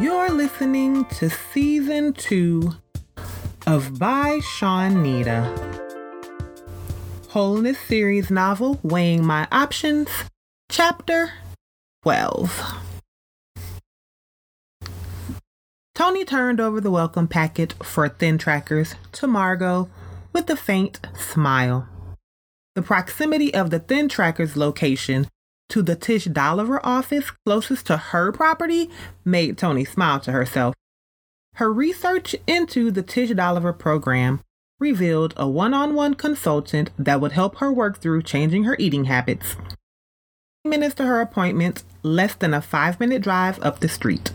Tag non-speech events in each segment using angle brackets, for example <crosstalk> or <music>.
You're listening to season two of By Shawnita. Wholeness series novel Weighing My Options, chapter 12. Tony turned over the welcome packet for thin trackers to Margot with a faint smile. The proximity of the thin tracker's location to the Tish Dolliver office closest to her property made Tony smile to herself. Her research into the Tish Dolliver program revealed a one on one consultant that would help her work through changing her eating habits. Minutes to her appointment, less than a five minute drive up the street.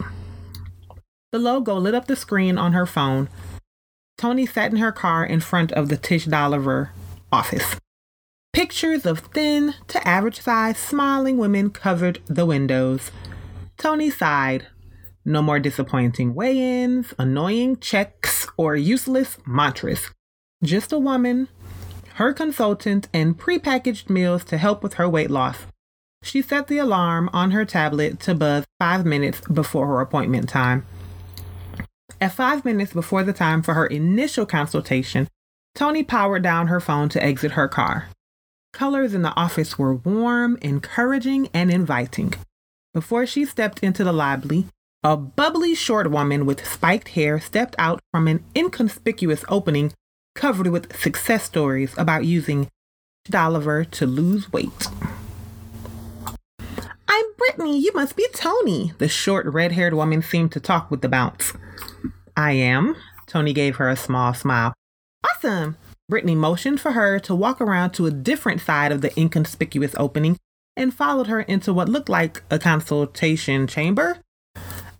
The logo lit up the screen on her phone. Tony sat in her car in front of the Tish Dolliver office. Pictures of thin to average size smiling women covered the windows. Tony sighed. No more disappointing weigh ins, annoying checks, or useless mantras. Just a woman, her consultant, and prepackaged meals to help with her weight loss. She set the alarm on her tablet to buzz five minutes before her appointment time. At five minutes before the time for her initial consultation, Tony powered down her phone to exit her car. Colors in the office were warm, encouraging, and inviting. Before she stepped into the lobby, a bubbly short woman with spiked hair stepped out from an inconspicuous opening covered with success stories about using Dolliver to lose weight. I'm Brittany. You must be Tony. The short, red haired woman seemed to talk with the bounce. I am. Tony gave her a small smile. Awesome. Brittany motioned for her to walk around to a different side of the inconspicuous opening and followed her into what looked like a consultation chamber.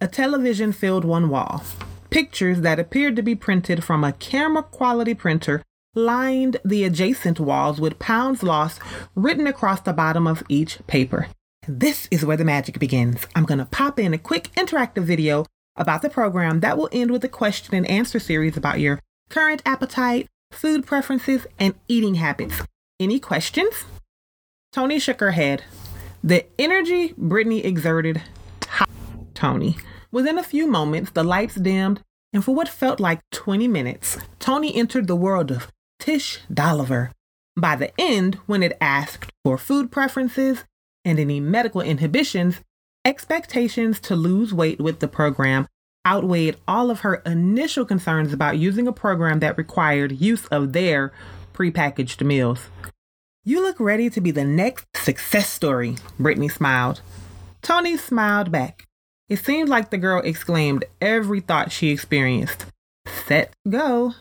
A television filled one wall. Pictures that appeared to be printed from a camera quality printer lined the adjacent walls with pounds lost written across the bottom of each paper. This is where the magic begins. I'm going to pop in a quick interactive video about the program that will end with a question and answer series about your current appetite, food preferences, and eating habits. Any questions? Tony shook her head. The energy Brittany exerted Tony. Within a few moments, the lights dimmed, and for what felt like 20 minutes, Tony entered the world of Tish Dolliver. By the end, when it asked for food preferences and any medical inhibitions, expectations to lose weight with the program outweighed all of her initial concerns about using a program that required use of their prepackaged meals. You look ready to be the next success story, Brittany smiled. Tony smiled back. It seemed like the girl exclaimed every thought she experienced. Set, go.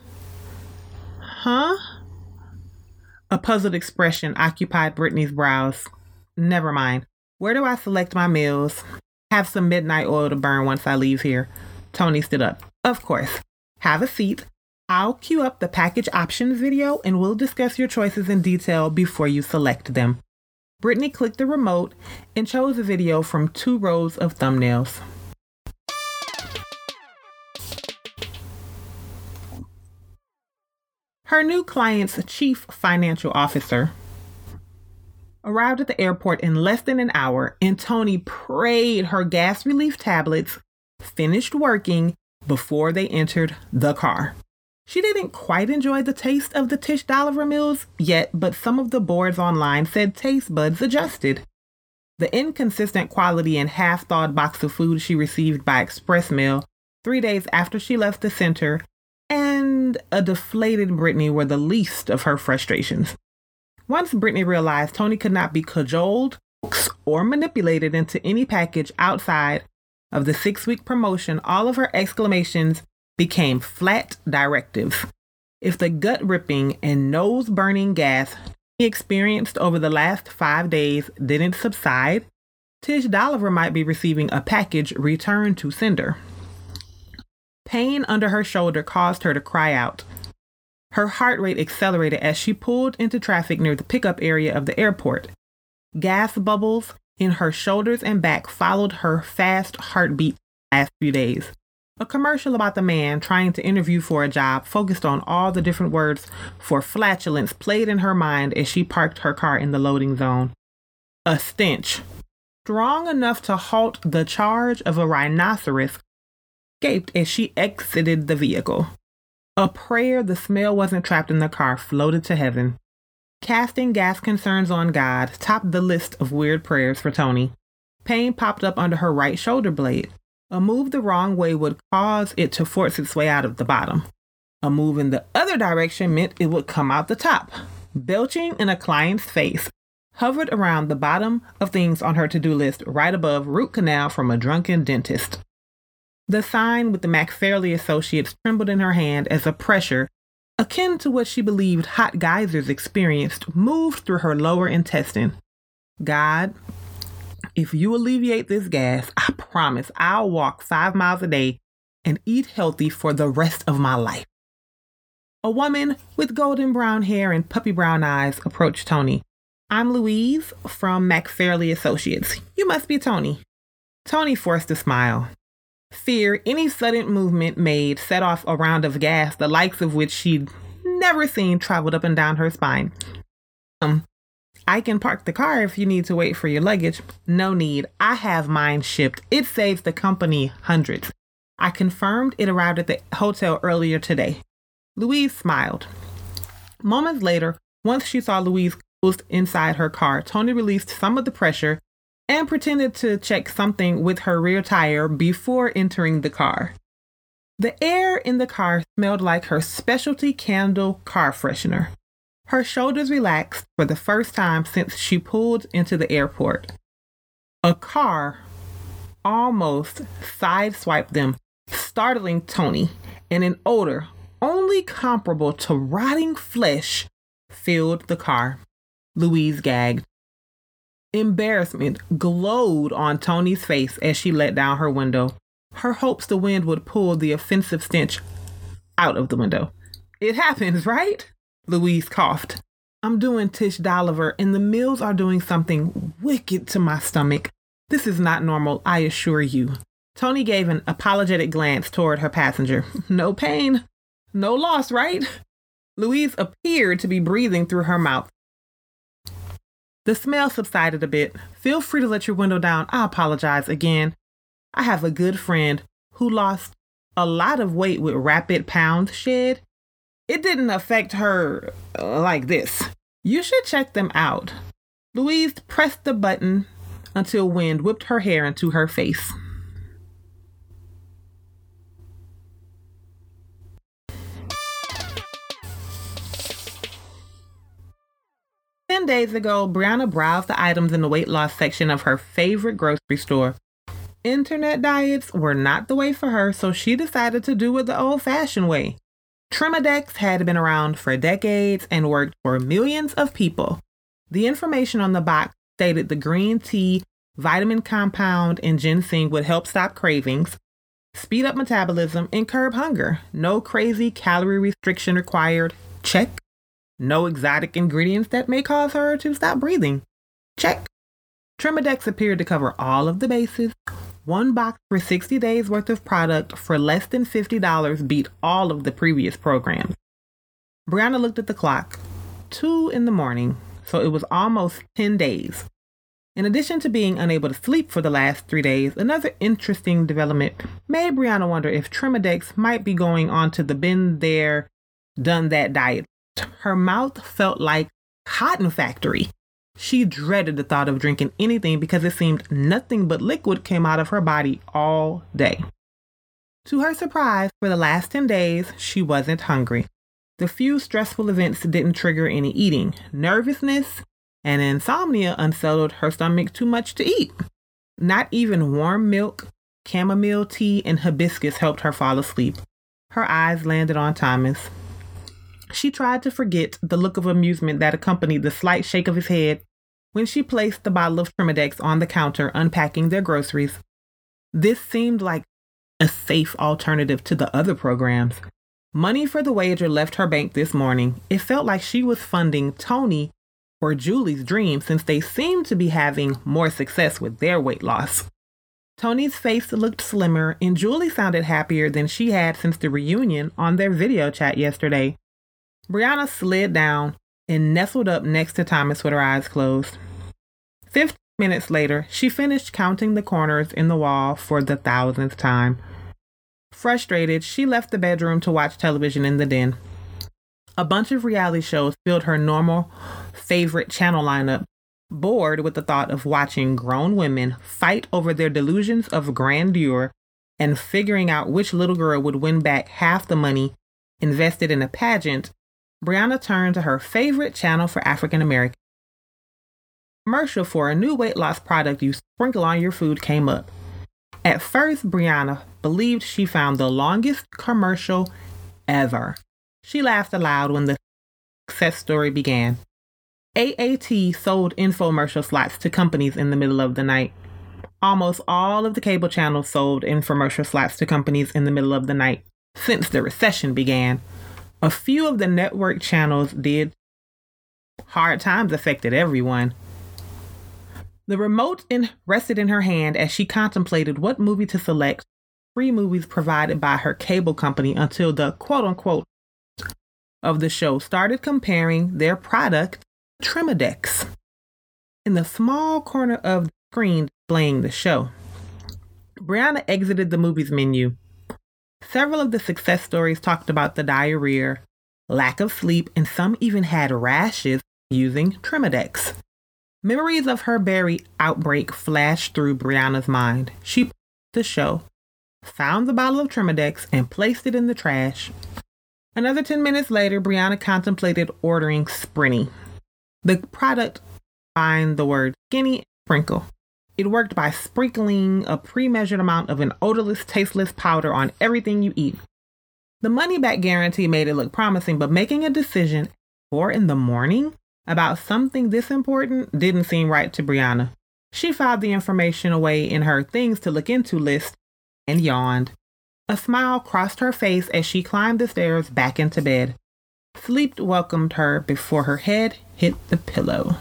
Huh? A puzzled expression occupied Brittany's brows. Never mind. Where do I select my meals? Have some midnight oil to burn once I leave here. Tony stood up. Of course. Have a seat. I'll queue up the package options video and we'll discuss your choices in detail before you select them. Brittany clicked the remote and chose a video from two rows of thumbnails. Her new client's chief financial officer arrived at the airport in less than an hour, and Tony prayed her gas relief tablets finished working before they entered the car. She didn't quite enjoy the taste of the Tish Dolliver meals yet, but some of the boards online said taste buds adjusted. The inconsistent quality and half thawed box of food she received by express mail three days after she left the center and a deflated Brittany were the least of her frustrations. Once Brittany realized Tony could not be cajoled or manipulated into any package outside of the six week promotion, all of her exclamations became flat directives. If the gut ripping and nose burning gas he experienced over the last five days didn't subside, Tish Dolliver might be receiving a package returned to sender. Pain under her shoulder caused her to cry out. Her heart rate accelerated as she pulled into traffic near the pickup area of the airport. Gas bubbles in her shoulders and back followed her fast heartbeat last few days. A commercial about the man trying to interview for a job focused on all the different words for flatulence played in her mind as she parked her car in the loading zone. A stench, strong enough to halt the charge of a rhinoceros, escaped as she exited the vehicle. A prayer the smell wasn't trapped in the car floated to heaven. Casting gas concerns on God topped the list of weird prayers for Tony. Pain popped up under her right shoulder blade. A move the wrong way would cause it to force its way out of the bottom. A move in the other direction meant it would come out the top. Belching in a client's face hovered around the bottom of things on her to do list right above root canal from a drunken dentist. The sign with the MacFarley Associates trembled in her hand as a pressure, akin to what she believed hot geysers experienced, moved through her lower intestine. God, if you alleviate this gas, I promise I'll walk five miles a day and eat healthy for the rest of my life. A woman with golden brown hair and puppy brown eyes approached Tony. I'm Louise from MacFarley Associates. You must be Tony. Tony forced a smile. Fear any sudden movement made set off a round of gas, the likes of which she'd never seen traveled up and down her spine. Um, I can park the car if you need to wait for your luggage. No need. I have mine shipped. It saves the company hundreds. I confirmed it arrived at the hotel earlier today. Louise smiled. Moments later, once she saw Louise closed inside her car, Tony released some of the pressure and pretended to check something with her rear tire before entering the car. The air in the car smelled like her specialty candle car freshener. Her shoulders relaxed for the first time since she pulled into the airport. A car almost sideswiped them, startling Tony, and an odor only comparable to rotting flesh filled the car. Louise gagged. Embarrassment glowed on Tony's face as she let down her window. Her hopes the wind would pull the offensive stench out of the window. It happens, right? Louise coughed. I'm doing Tish Dolliver, and the meals are doing something wicked to my stomach. This is not normal, I assure you. Tony gave an apologetic glance toward her passenger. <laughs> No pain, no loss, right? Louise appeared to be breathing through her mouth. The smell subsided a bit. Feel free to let your window down. I apologize again. I have a good friend who lost a lot of weight with rapid pound shed. It didn't affect her uh, like this. You should check them out. Louise pressed the button until wind whipped her hair into her face. 10 days ago, Brianna browsed the items in the weight loss section of her favorite grocery store. Internet diets were not the way for her, so she decided to do it the old fashioned way. Trimadex had been around for decades and worked for millions of people. The information on the box stated the green tea, vitamin compound, and ginseng would help stop cravings, speed up metabolism, and curb hunger. No crazy calorie restriction required. Check. No exotic ingredients that may cause her to stop breathing. Check. Trimadex appeared to cover all of the bases. One box for 60 days worth of product for less than $50 beat all of the previous programs. Brianna looked at the clock. Two in the morning, so it was almost 10 days. In addition to being unable to sleep for the last three days, another interesting development made Brianna wonder if Trimadex might be going on to the been there, done that diet her mouth felt like cotton factory. She dreaded the thought of drinking anything because it seemed nothing but liquid came out of her body all day. To her surprise, for the last 10 days, she wasn't hungry. The few stressful events didn't trigger any eating. Nervousness and insomnia unsettled her stomach too much to eat. Not even warm milk, chamomile tea, and hibiscus helped her fall asleep. Her eyes landed on Thomas. She tried to forget the look of amusement that accompanied the slight shake of his head when she placed the bottle of Trimadex on the counter, unpacking their groceries. This seemed like a safe alternative to the other programs. Money for the wager left her bank this morning. It felt like she was funding Tony or Julie's dream since they seemed to be having more success with their weight loss. Tony's face looked slimmer, and Julie sounded happier than she had since the reunion on their video chat yesterday. Brianna slid down and nestled up next to Thomas with her eyes closed. Fifteen minutes later, she finished counting the corners in the wall for the thousandth time. Frustrated, she left the bedroom to watch television in the den. A bunch of reality shows filled her normal favorite channel lineup, bored with the thought of watching grown women fight over their delusions of grandeur and figuring out which little girl would win back half the money invested in a pageant, Brianna turned to her favorite channel for African Americans. Commercial for a new weight loss product you sprinkle on your food came up. At first, Brianna believed she found the longest commercial ever. She laughed aloud when the success story began. AAT sold infomercial slots to companies in the middle of the night. Almost all of the cable channels sold infomercial slots to companies in the middle of the night since the recession began. A few of the network channels did. Hard times affected everyone. The remote in, rested in her hand as she contemplated what movie to select. Free movies provided by her cable company until the quote unquote of the show started comparing their product, Trimadex, in the small corner of the screen displaying the show. Brianna exited the movie's menu. Several of the success stories talked about the diarrhea, lack of sleep, and some even had rashes using Trimadex. Memories of her berry outbreak flashed through Brianna's mind. She the show, found the bottle of Trimadex, and placed it in the trash. Another 10 minutes later, Brianna contemplated ordering Sprinny. The product find the word skinny sprinkle. It worked by sprinkling a pre measured amount of an odorless, tasteless powder on everything you eat. The money back guarantee made it look promising, but making a decision four in the morning about something this important didn't seem right to Brianna. She filed the information away in her things to look into list and yawned. A smile crossed her face as she climbed the stairs back into bed. Sleep welcomed her before her head hit the pillow.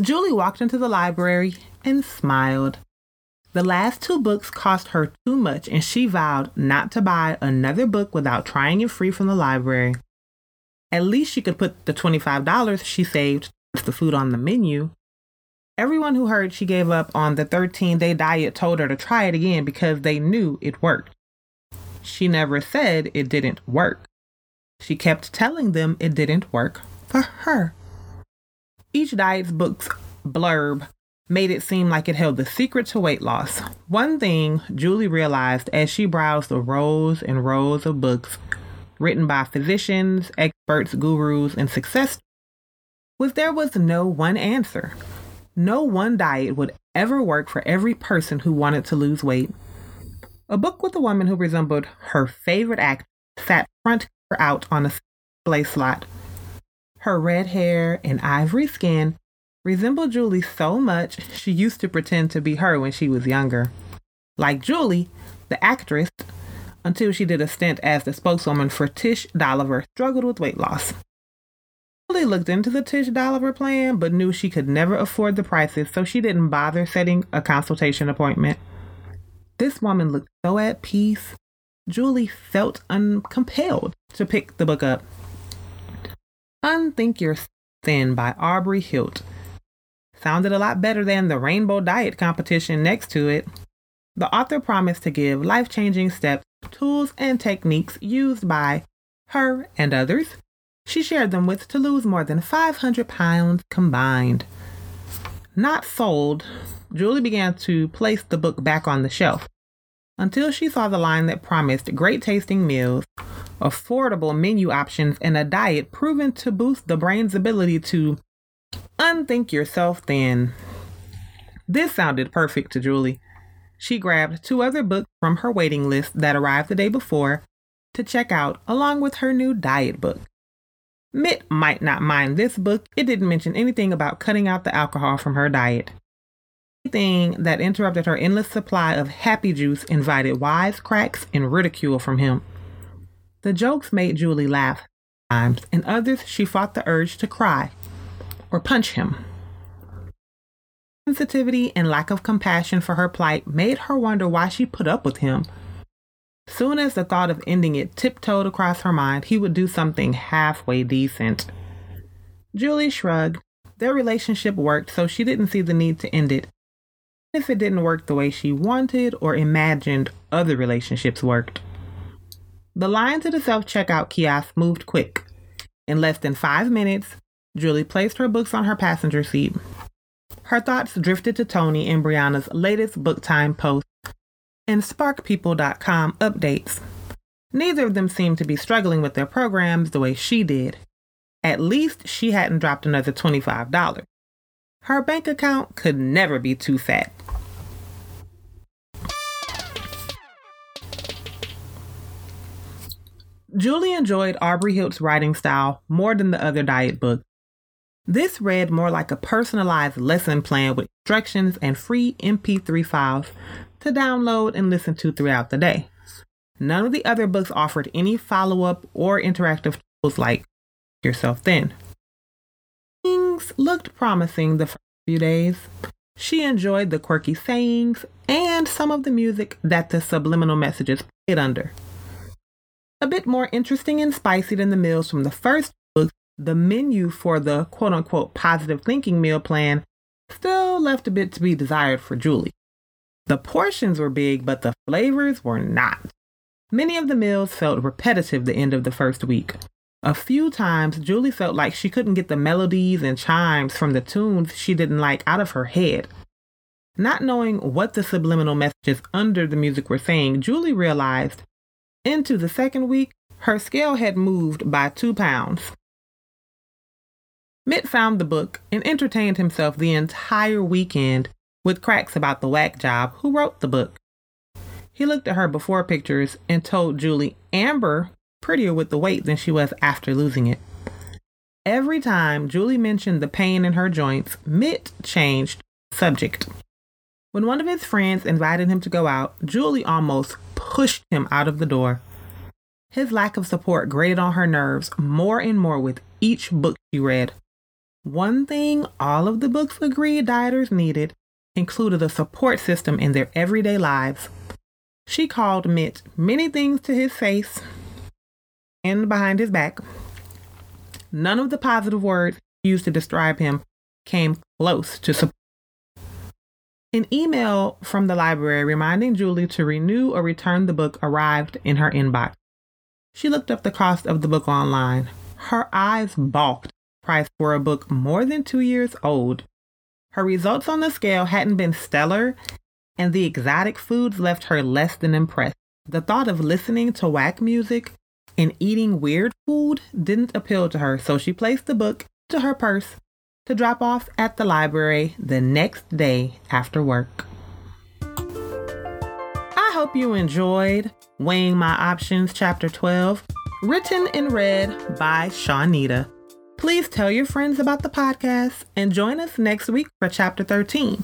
Julie walked into the library and smiled. The last two books cost her too much, and she vowed not to buy another book without trying it free from the library. At least she could put the $25 she saved towards the food on the menu. Everyone who heard she gave up on the 13 day diet told her to try it again because they knew it worked. She never said it didn't work. She kept telling them it didn't work for her. Each diet's book's blurb made it seem like it held the secret to weight loss. One thing Julie realized as she browsed the rows and rows of books written by physicians, experts, gurus, and success was there was no one answer. No one diet would ever work for every person who wanted to lose weight. A book with a woman who resembled her favorite actor sat front out on a display slot. Her red hair and ivory skin resembled Julie so much she used to pretend to be her when she was younger. Like Julie, the actress, until she did a stint as the spokeswoman for Tish Dolliver, struggled with weight loss. Julie looked into the Tish Dolliver plan, but knew she could never afford the prices, so she didn't bother setting a consultation appointment. This woman looked so at peace. Julie felt uncompelled to pick the book up. Unthink Your Thin by Aubrey Hilt sounded a lot better than the Rainbow Diet competition next to it. The author promised to give life changing steps, tools, and techniques used by her and others. She shared them with to lose more than 500 pounds combined. Not sold, Julie began to place the book back on the shelf until she saw the line that promised great tasting meals, affordable menu options, and a diet proven to boost the brain's ability to Unthink yourself thin. This sounded perfect to Julie. She grabbed two other books from her waiting list that arrived the day before to check out, along with her new diet book. Mitt might not mind this book, it didn't mention anything about cutting out the alcohol from her diet. Anything that interrupted her endless supply of happy juice invited wisecracks and ridicule from him. The jokes made Julie laugh times, and others she fought the urge to cry or punch him. Sensitivity and lack of compassion for her plight made her wonder why she put up with him. Soon as the thought of ending it tiptoed across her mind, he would do something halfway decent. Julie shrugged. Their relationship worked, so she didn't see the need to end it. If it didn't work the way she wanted or imagined other relationships worked. The line to the self checkout kiosk moved quick. In less than five minutes, Julie placed her books on her passenger seat. Her thoughts drifted to Tony and Brianna's latest book time post and SparkPeople.com updates. Neither of them seemed to be struggling with their programs the way she did. At least she hadn't dropped another $25. Her bank account could never be too fat. Julie enjoyed Aubrey Hilt's writing style more than the other diet books. This read more like a personalized lesson plan with instructions and free MP3 files to download and listen to throughout the day. None of the other books offered any follow up or interactive tools like Yourself Thin. Things looked promising the first few days. She enjoyed the quirky sayings and some of the music that the subliminal messages played under. A bit more interesting and spicy than the meals from the first book, the menu for the quote unquote positive thinking meal plan still left a bit to be desired for Julie. The portions were big, but the flavors were not. Many of the meals felt repetitive the end of the first week. A few times, Julie felt like she couldn't get the melodies and chimes from the tunes she didn't like out of her head. Not knowing what the subliminal messages under the music were saying, Julie realized into the second week, her scale had moved by two pounds. Mitt found the book and entertained himself the entire weekend with cracks about the whack job who wrote the book. He looked at her before pictures and told Julie Amber prettier with the weight than she was after losing it. Every time Julie mentioned the pain in her joints, Mitt changed subject. When one of his friends invited him to go out, Julie almost pushed him out of the door. His lack of support grated on her nerves more and more with each book she read. One thing all of the books agreed dieters needed included a support system in their everyday lives. She called Mitt many things to his face and behind his back. None of the positive words used to describe him came close to support. An email from the library reminding Julie to renew or return the book arrived in her inbox. She looked up the cost of the book online. Her eyes balked price for a book more than two years old. Her results on the scale hadn't been stellar, and the exotic foods left her less than impressed. The thought of listening to whack music and eating weird food didn't appeal to her, so she placed the book to her purse to drop off at the library the next day after work. I hope you enjoyed Weighing My Options, Chapter 12, written and read by Shawnita. Please tell your friends about the podcast and join us next week for Chapter 13.